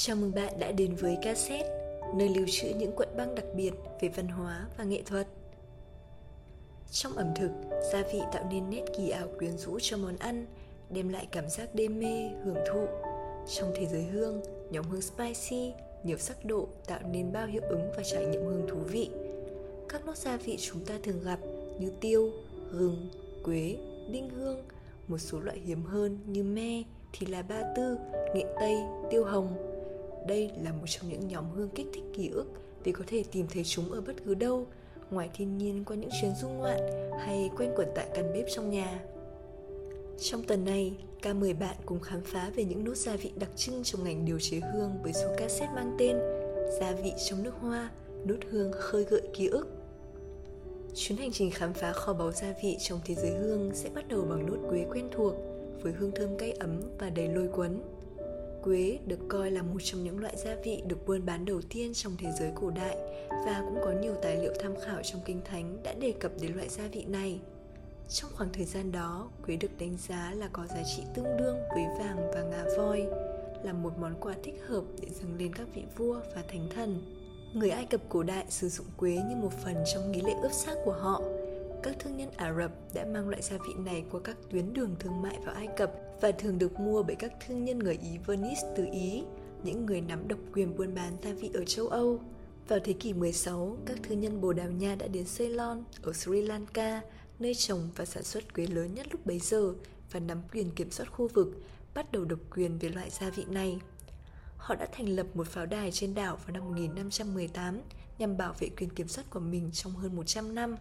Chào mừng bạn đã đến với cassette, nơi lưu trữ những cuộn băng đặc biệt về văn hóa và nghệ thuật. Trong ẩm thực, gia vị tạo nên nét kỳ ảo quyến rũ cho món ăn, đem lại cảm giác đê mê, hưởng thụ. Trong thế giới hương, nhóm hương spicy, nhiều sắc độ tạo nên bao hiệu ứng và trải nghiệm hương thú vị. Các nốt gia vị chúng ta thường gặp như tiêu, gừng, quế, đinh hương, một số loại hiếm hơn như me, thì là ba tư, nghệ tây, tiêu hồng, đây là một trong những nhóm hương kích thích ký ức vì có thể tìm thấy chúng ở bất cứ đâu, ngoài thiên nhiên qua những chuyến du ngoạn hay quanh quẩn tại căn bếp trong nhà. Trong tuần này, ca mời bạn cùng khám phá về những nốt gia vị đặc trưng trong ngành điều chế hương với số cassette mang tên Gia vị trong nước hoa, nốt hương khơi gợi ký ức. Chuyến hành trình khám phá kho báu gia vị trong thế giới hương sẽ bắt đầu bằng nốt quế quen thuộc với hương thơm cay ấm và đầy lôi cuốn. Quế được coi là một trong những loại gia vị được buôn bán đầu tiên trong thế giới cổ đại và cũng có nhiều tài liệu tham khảo trong kinh thánh đã đề cập đến loại gia vị này. Trong khoảng thời gian đó, quế được đánh giá là có giá trị tương đương với vàng và ngà voi, là một món quà thích hợp để dâng lên các vị vua và thánh thần. Người Ai Cập cổ đại sử dụng quế như một phần trong nghi lễ ướp xác của họ. Các thương nhân Ả Rập đã mang loại gia vị này qua các tuyến đường thương mại vào Ai Cập và thường được mua bởi các thương nhân người Ý Venice từ Ý, những người nắm độc quyền buôn bán gia vị ở châu Âu. Vào thế kỷ 16, các thương nhân Bồ Đào Nha đã đến Ceylon ở Sri Lanka, nơi trồng và sản xuất quế lớn nhất lúc bấy giờ và nắm quyền kiểm soát khu vực, bắt đầu độc quyền về loại gia vị này. Họ đã thành lập một pháo đài trên đảo vào năm 1518 nhằm bảo vệ quyền kiểm soát của mình trong hơn 100 năm.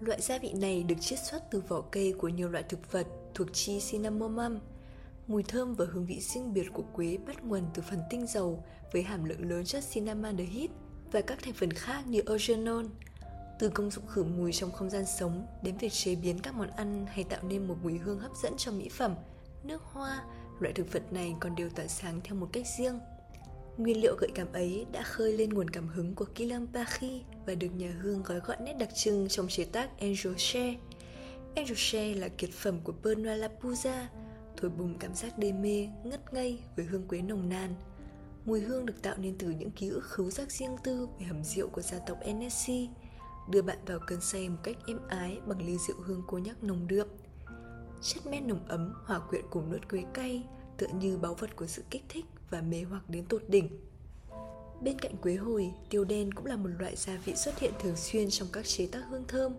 Loại gia vị này được chiết xuất từ vỏ cây của nhiều loại thực vật thuộc chi cinnamomum. Mùi thơm và hương vị riêng biệt của quế bắt nguồn từ phần tinh dầu với hàm lượng lớn chất cinnamaldehyde và các thành phần khác như eugenol. Từ công dụng khử mùi trong không gian sống đến việc chế biến các món ăn hay tạo nên một mùi hương hấp dẫn cho mỹ phẩm, nước hoa, loại thực vật này còn đều tỏa sáng theo một cách riêng. Nguyên liệu gợi cảm ấy đã khơi lên nguồn cảm hứng của Kilam Pachi và được nhà hương gói gọn nét đặc trưng trong chế tác Angel Share. Angel Share là kiệt phẩm của Bernard Lapuza, thổi bùng cảm giác đê mê, ngất ngây với hương quế nồng nàn. Mùi hương được tạo nên từ những ký ức khứu giác riêng tư về hầm rượu của gia tộc NSC, đưa bạn vào cơn say một cách êm ái bằng ly rượu hương cô nhắc nồng đượm. Chất men nồng ấm hòa quyện cùng nốt quế cay, tựa như báu vật của sự kích thích và mê hoặc đến tột đỉnh. Bên cạnh quế hồi, tiêu đen cũng là một loại gia vị xuất hiện thường xuyên trong các chế tác hương thơm.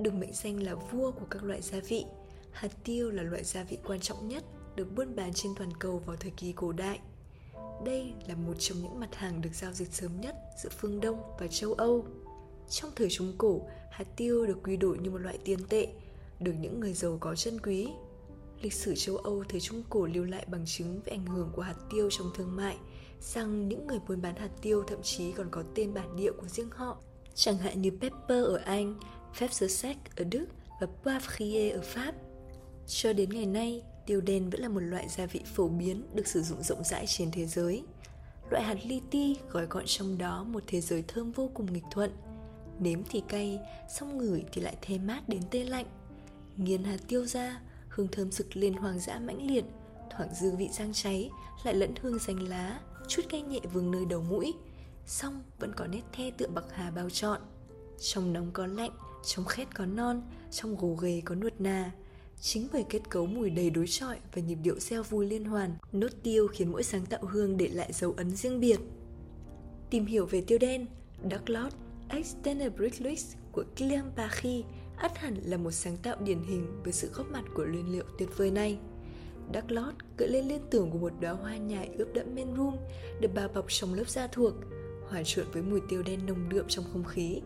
Được mệnh danh là vua của các loại gia vị, hạt tiêu là loại gia vị quan trọng nhất được buôn bán trên toàn cầu vào thời kỳ cổ đại. Đây là một trong những mặt hàng được giao dịch sớm nhất giữa phương Đông và châu Âu. Trong thời Trung Cổ, hạt tiêu được quy đổi như một loại tiền tệ, được những người giàu có chân quý Lịch sử châu Âu thời Trung Cổ lưu lại bằng chứng về ảnh hưởng của hạt tiêu trong thương mại, rằng những người buôn bán hạt tiêu thậm chí còn có tên bản địa của riêng họ, chẳng hạn như pepper ở Anh, Pfeffersack ở Đức và Poivrier ở Pháp. Cho đến ngày nay, tiêu đen vẫn là một loại gia vị phổ biến được sử dụng rộng rãi trên thế giới. Loại hạt li ti gói gọn trong đó một thế giới thơm vô cùng nghịch thuận. Nếm thì cay, xong ngửi thì lại thê mát đến tê lạnh. Nghiền hạt tiêu ra, hương thơm sực lên hoang dã mãnh liệt, thoảng dư vị giang cháy, lại lẫn hương xanh lá, chút cay nhẹ vương nơi đầu mũi. Xong vẫn có nét the tựa bạc hà bao trọn. Trong nóng có lạnh, trong khét có non, trong gồ ghề có nuột nà chính bởi kết cấu mùi đầy đối chọi và nhịp điệu reo vui liên hoàn, nốt tiêu khiến mỗi sáng tạo hương để lại dấu ấn riêng biệt. Tìm hiểu về tiêu đen, Dark Lord, Extended Bricklix của Kilian Pachi ắt hẳn là một sáng tạo điển hình với sự góp mặt của nguyên liệu tuyệt vời này. Đắc lót gợi lên liên tưởng của một đóa hoa nhài ướp đẫm men rum được bao bọc trong lớp da thuộc, hòa trộn với mùi tiêu đen nồng đượm trong không khí.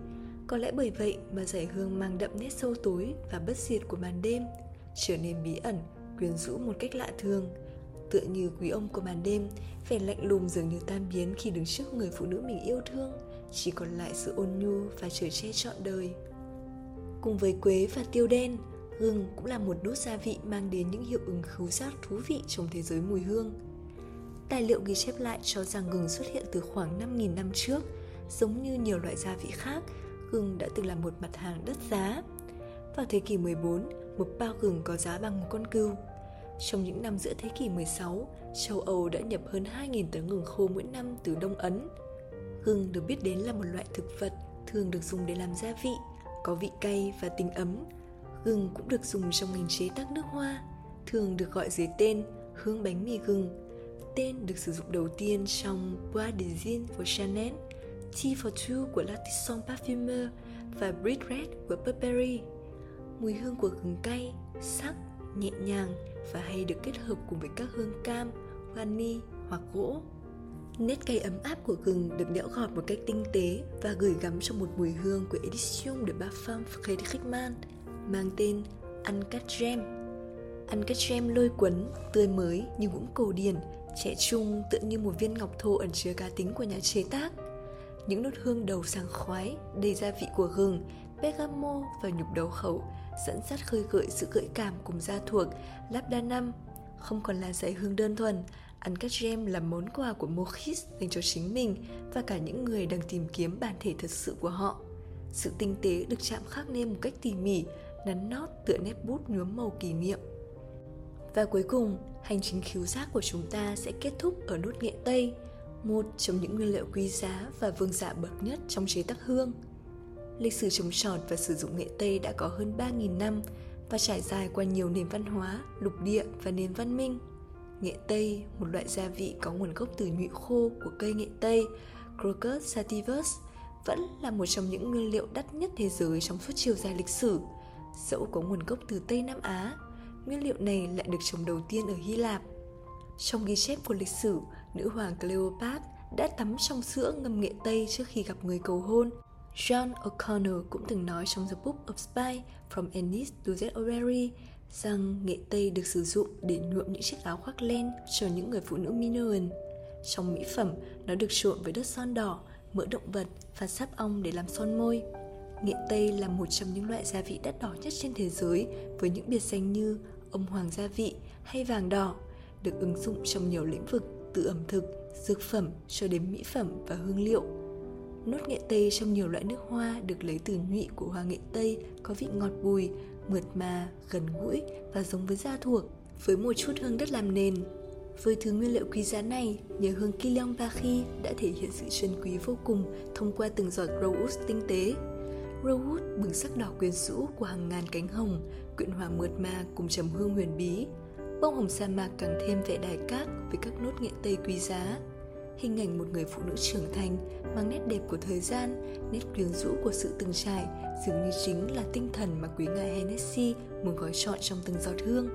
Có lẽ bởi vậy mà giải hương mang đậm nét sâu tối và bất diệt của màn đêm, trở nên bí ẩn, quyến rũ một cách lạ thường. Tựa như quý ông của màn đêm, vẻ lạnh lùng dường như tan biến khi đứng trước người phụ nữ mình yêu thương, chỉ còn lại sự ôn nhu và trời che trọn đời. Cùng với quế và tiêu đen, gừng cũng là một nốt gia vị mang đến những hiệu ứng khứu giác thú vị trong thế giới mùi hương. Tài liệu ghi chép lại cho rằng gừng xuất hiện từ khoảng 5.000 năm trước, giống như nhiều loại gia vị khác, gừng đã từng là một mặt hàng đắt giá. Vào thế kỷ 14, một bao gừng có giá bằng một con cừu. trong những năm giữa thế kỷ 16, châu Âu đã nhập hơn 2.000 tấn gừng khô mỗi năm từ Đông Ấn. Gừng được biết đến là một loại thực vật thường được dùng để làm gia vị, có vị cay và tính ấm. Gừng cũng được dùng trong ngành chế tác nước hoa, thường được gọi dưới tên hương bánh mì gừng. Tên được sử dụng đầu tiên trong Bois de Zine của Chanel, Tea for Two của L'Artisan Parfumeur và Brit Red của Burberry. Mùi hương của gừng cay, sắc, nhẹ nhàng và hay được kết hợp cùng với các hương cam, vani hoặc gỗ. Nét cay ấm áp của gừng được đẽo gọt một cách tinh tế và gửi gắm trong một mùi hương của Edition de Parfum Friedrich Mann mang tên Uncut Gem. Uncut Gem lôi cuốn, tươi mới nhưng cũng cổ điển, trẻ trung tựa như một viên ngọc thô ẩn chứa cá tính của nhà chế tác. Những nốt hương đầu sáng khoái, đầy gia vị của gừng, bergamot và nhục đầu khẩu dẫn dắt khơi gợi sự gợi cảm cùng gia thuộc Labdanum không còn là dạy hương đơn thuần ăn cắt Gem là món quà của Mochis dành cho chính mình và cả những người đang tìm kiếm bản thể thật sự của họ. Sự tinh tế được chạm khắc nên một cách tỉ mỉ, nắn nót tựa nét bút nhuốm màu kỷ niệm. Và cuối cùng, hành trình khiếu giác của chúng ta sẽ kết thúc ở nốt nghệ Tây, một trong những nguyên liệu quý giá và vương giả bậc nhất trong chế tác hương. Lịch sử trồng trọt và sử dụng nghệ Tây đã có hơn 3.000 năm và trải dài qua nhiều nền văn hóa, lục địa và nền văn minh. Nghệ Tây, một loại gia vị có nguồn gốc từ nhụy khô của cây nghệ Tây, Crocus sativus, vẫn là một trong những nguyên liệu đắt nhất thế giới trong suốt chiều dài lịch sử. Dẫu có nguồn gốc từ Tây Nam Á, nguyên liệu này lại được trồng đầu tiên ở Hy Lạp. Trong ghi chép của lịch sử, nữ hoàng Cleopatra đã tắm trong sữa ngâm nghệ Tây trước khi gặp người cầu hôn. John O'Connor cũng từng nói trong The Book of Spy From Ennis to Z O'Reilly rằng nghệ Tây được sử dụng để nhuộm những chiếc áo khoác len cho những người phụ nữ Minoan. Trong mỹ phẩm, nó được trộn với đất son đỏ, mỡ động vật và sáp ong để làm son môi. Nghệ Tây là một trong những loại gia vị đắt đỏ nhất trên thế giới với những biệt danh như ông hoàng gia vị hay vàng đỏ, được ứng dụng trong nhiều lĩnh vực từ ẩm thực, dược phẩm cho đến mỹ phẩm và hương liệu. Nốt nghệ tây trong nhiều loại nước hoa được lấy từ nhụy của hoa nghệ tây có vị ngọt bùi, mượt mà, gần gũi và giống với da thuộc, với một chút hương đất làm nền. Với thứ nguyên liệu quý giá này, nhờ hương Kilion Bakhi đã thể hiện sự trân quý vô cùng thông qua từng giọt rose tinh tế. Rose bừng sắc đỏ quyến rũ của hàng ngàn cánh hồng, quyện hòa mượt mà cùng trầm hương huyền bí. Bông hồng sa mạc càng thêm vẻ đài cát với các nốt nghệ tây quý giá. Hình ảnh một người phụ nữ trưởng thành mang nét đẹp của thời gian, nét quyến rũ của sự từng trải dường như chính là tinh thần mà quý ngài Hennessy muốn gói chọn trong từng giọt hương.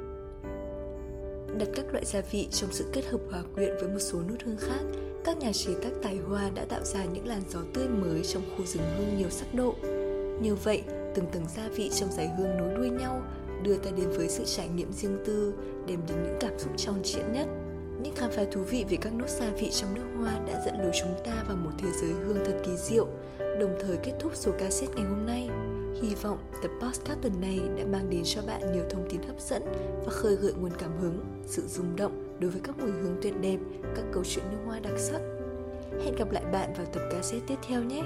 Đặt các loại gia vị trong sự kết hợp hòa quyện với một số nốt hương khác, các nhà chế tác tài hoa đã tạo ra những làn gió tươi mới trong khu rừng hương nhiều sắc độ. Như vậy, từng tầng gia vị trong giải hương nối đuôi nhau đưa ta đến với sự trải nghiệm riêng tư, đem đến những cảm xúc tròn trịa nhất. Những khám phá thú vị về các nốt gia vị trong nước hoa đã dẫn lối chúng ta vào một thế giới hương thật kỳ diệu, đồng thời kết thúc số cassette ngày hôm nay. Hy vọng tập podcast tuần này đã mang đến cho bạn nhiều thông tin hấp dẫn và khơi gợi nguồn cảm hứng, sự rung động đối với các mùi hương tuyệt đẹp, các câu chuyện nước hoa đặc sắc. Hẹn gặp lại bạn vào tập cassette tiếp theo nhé!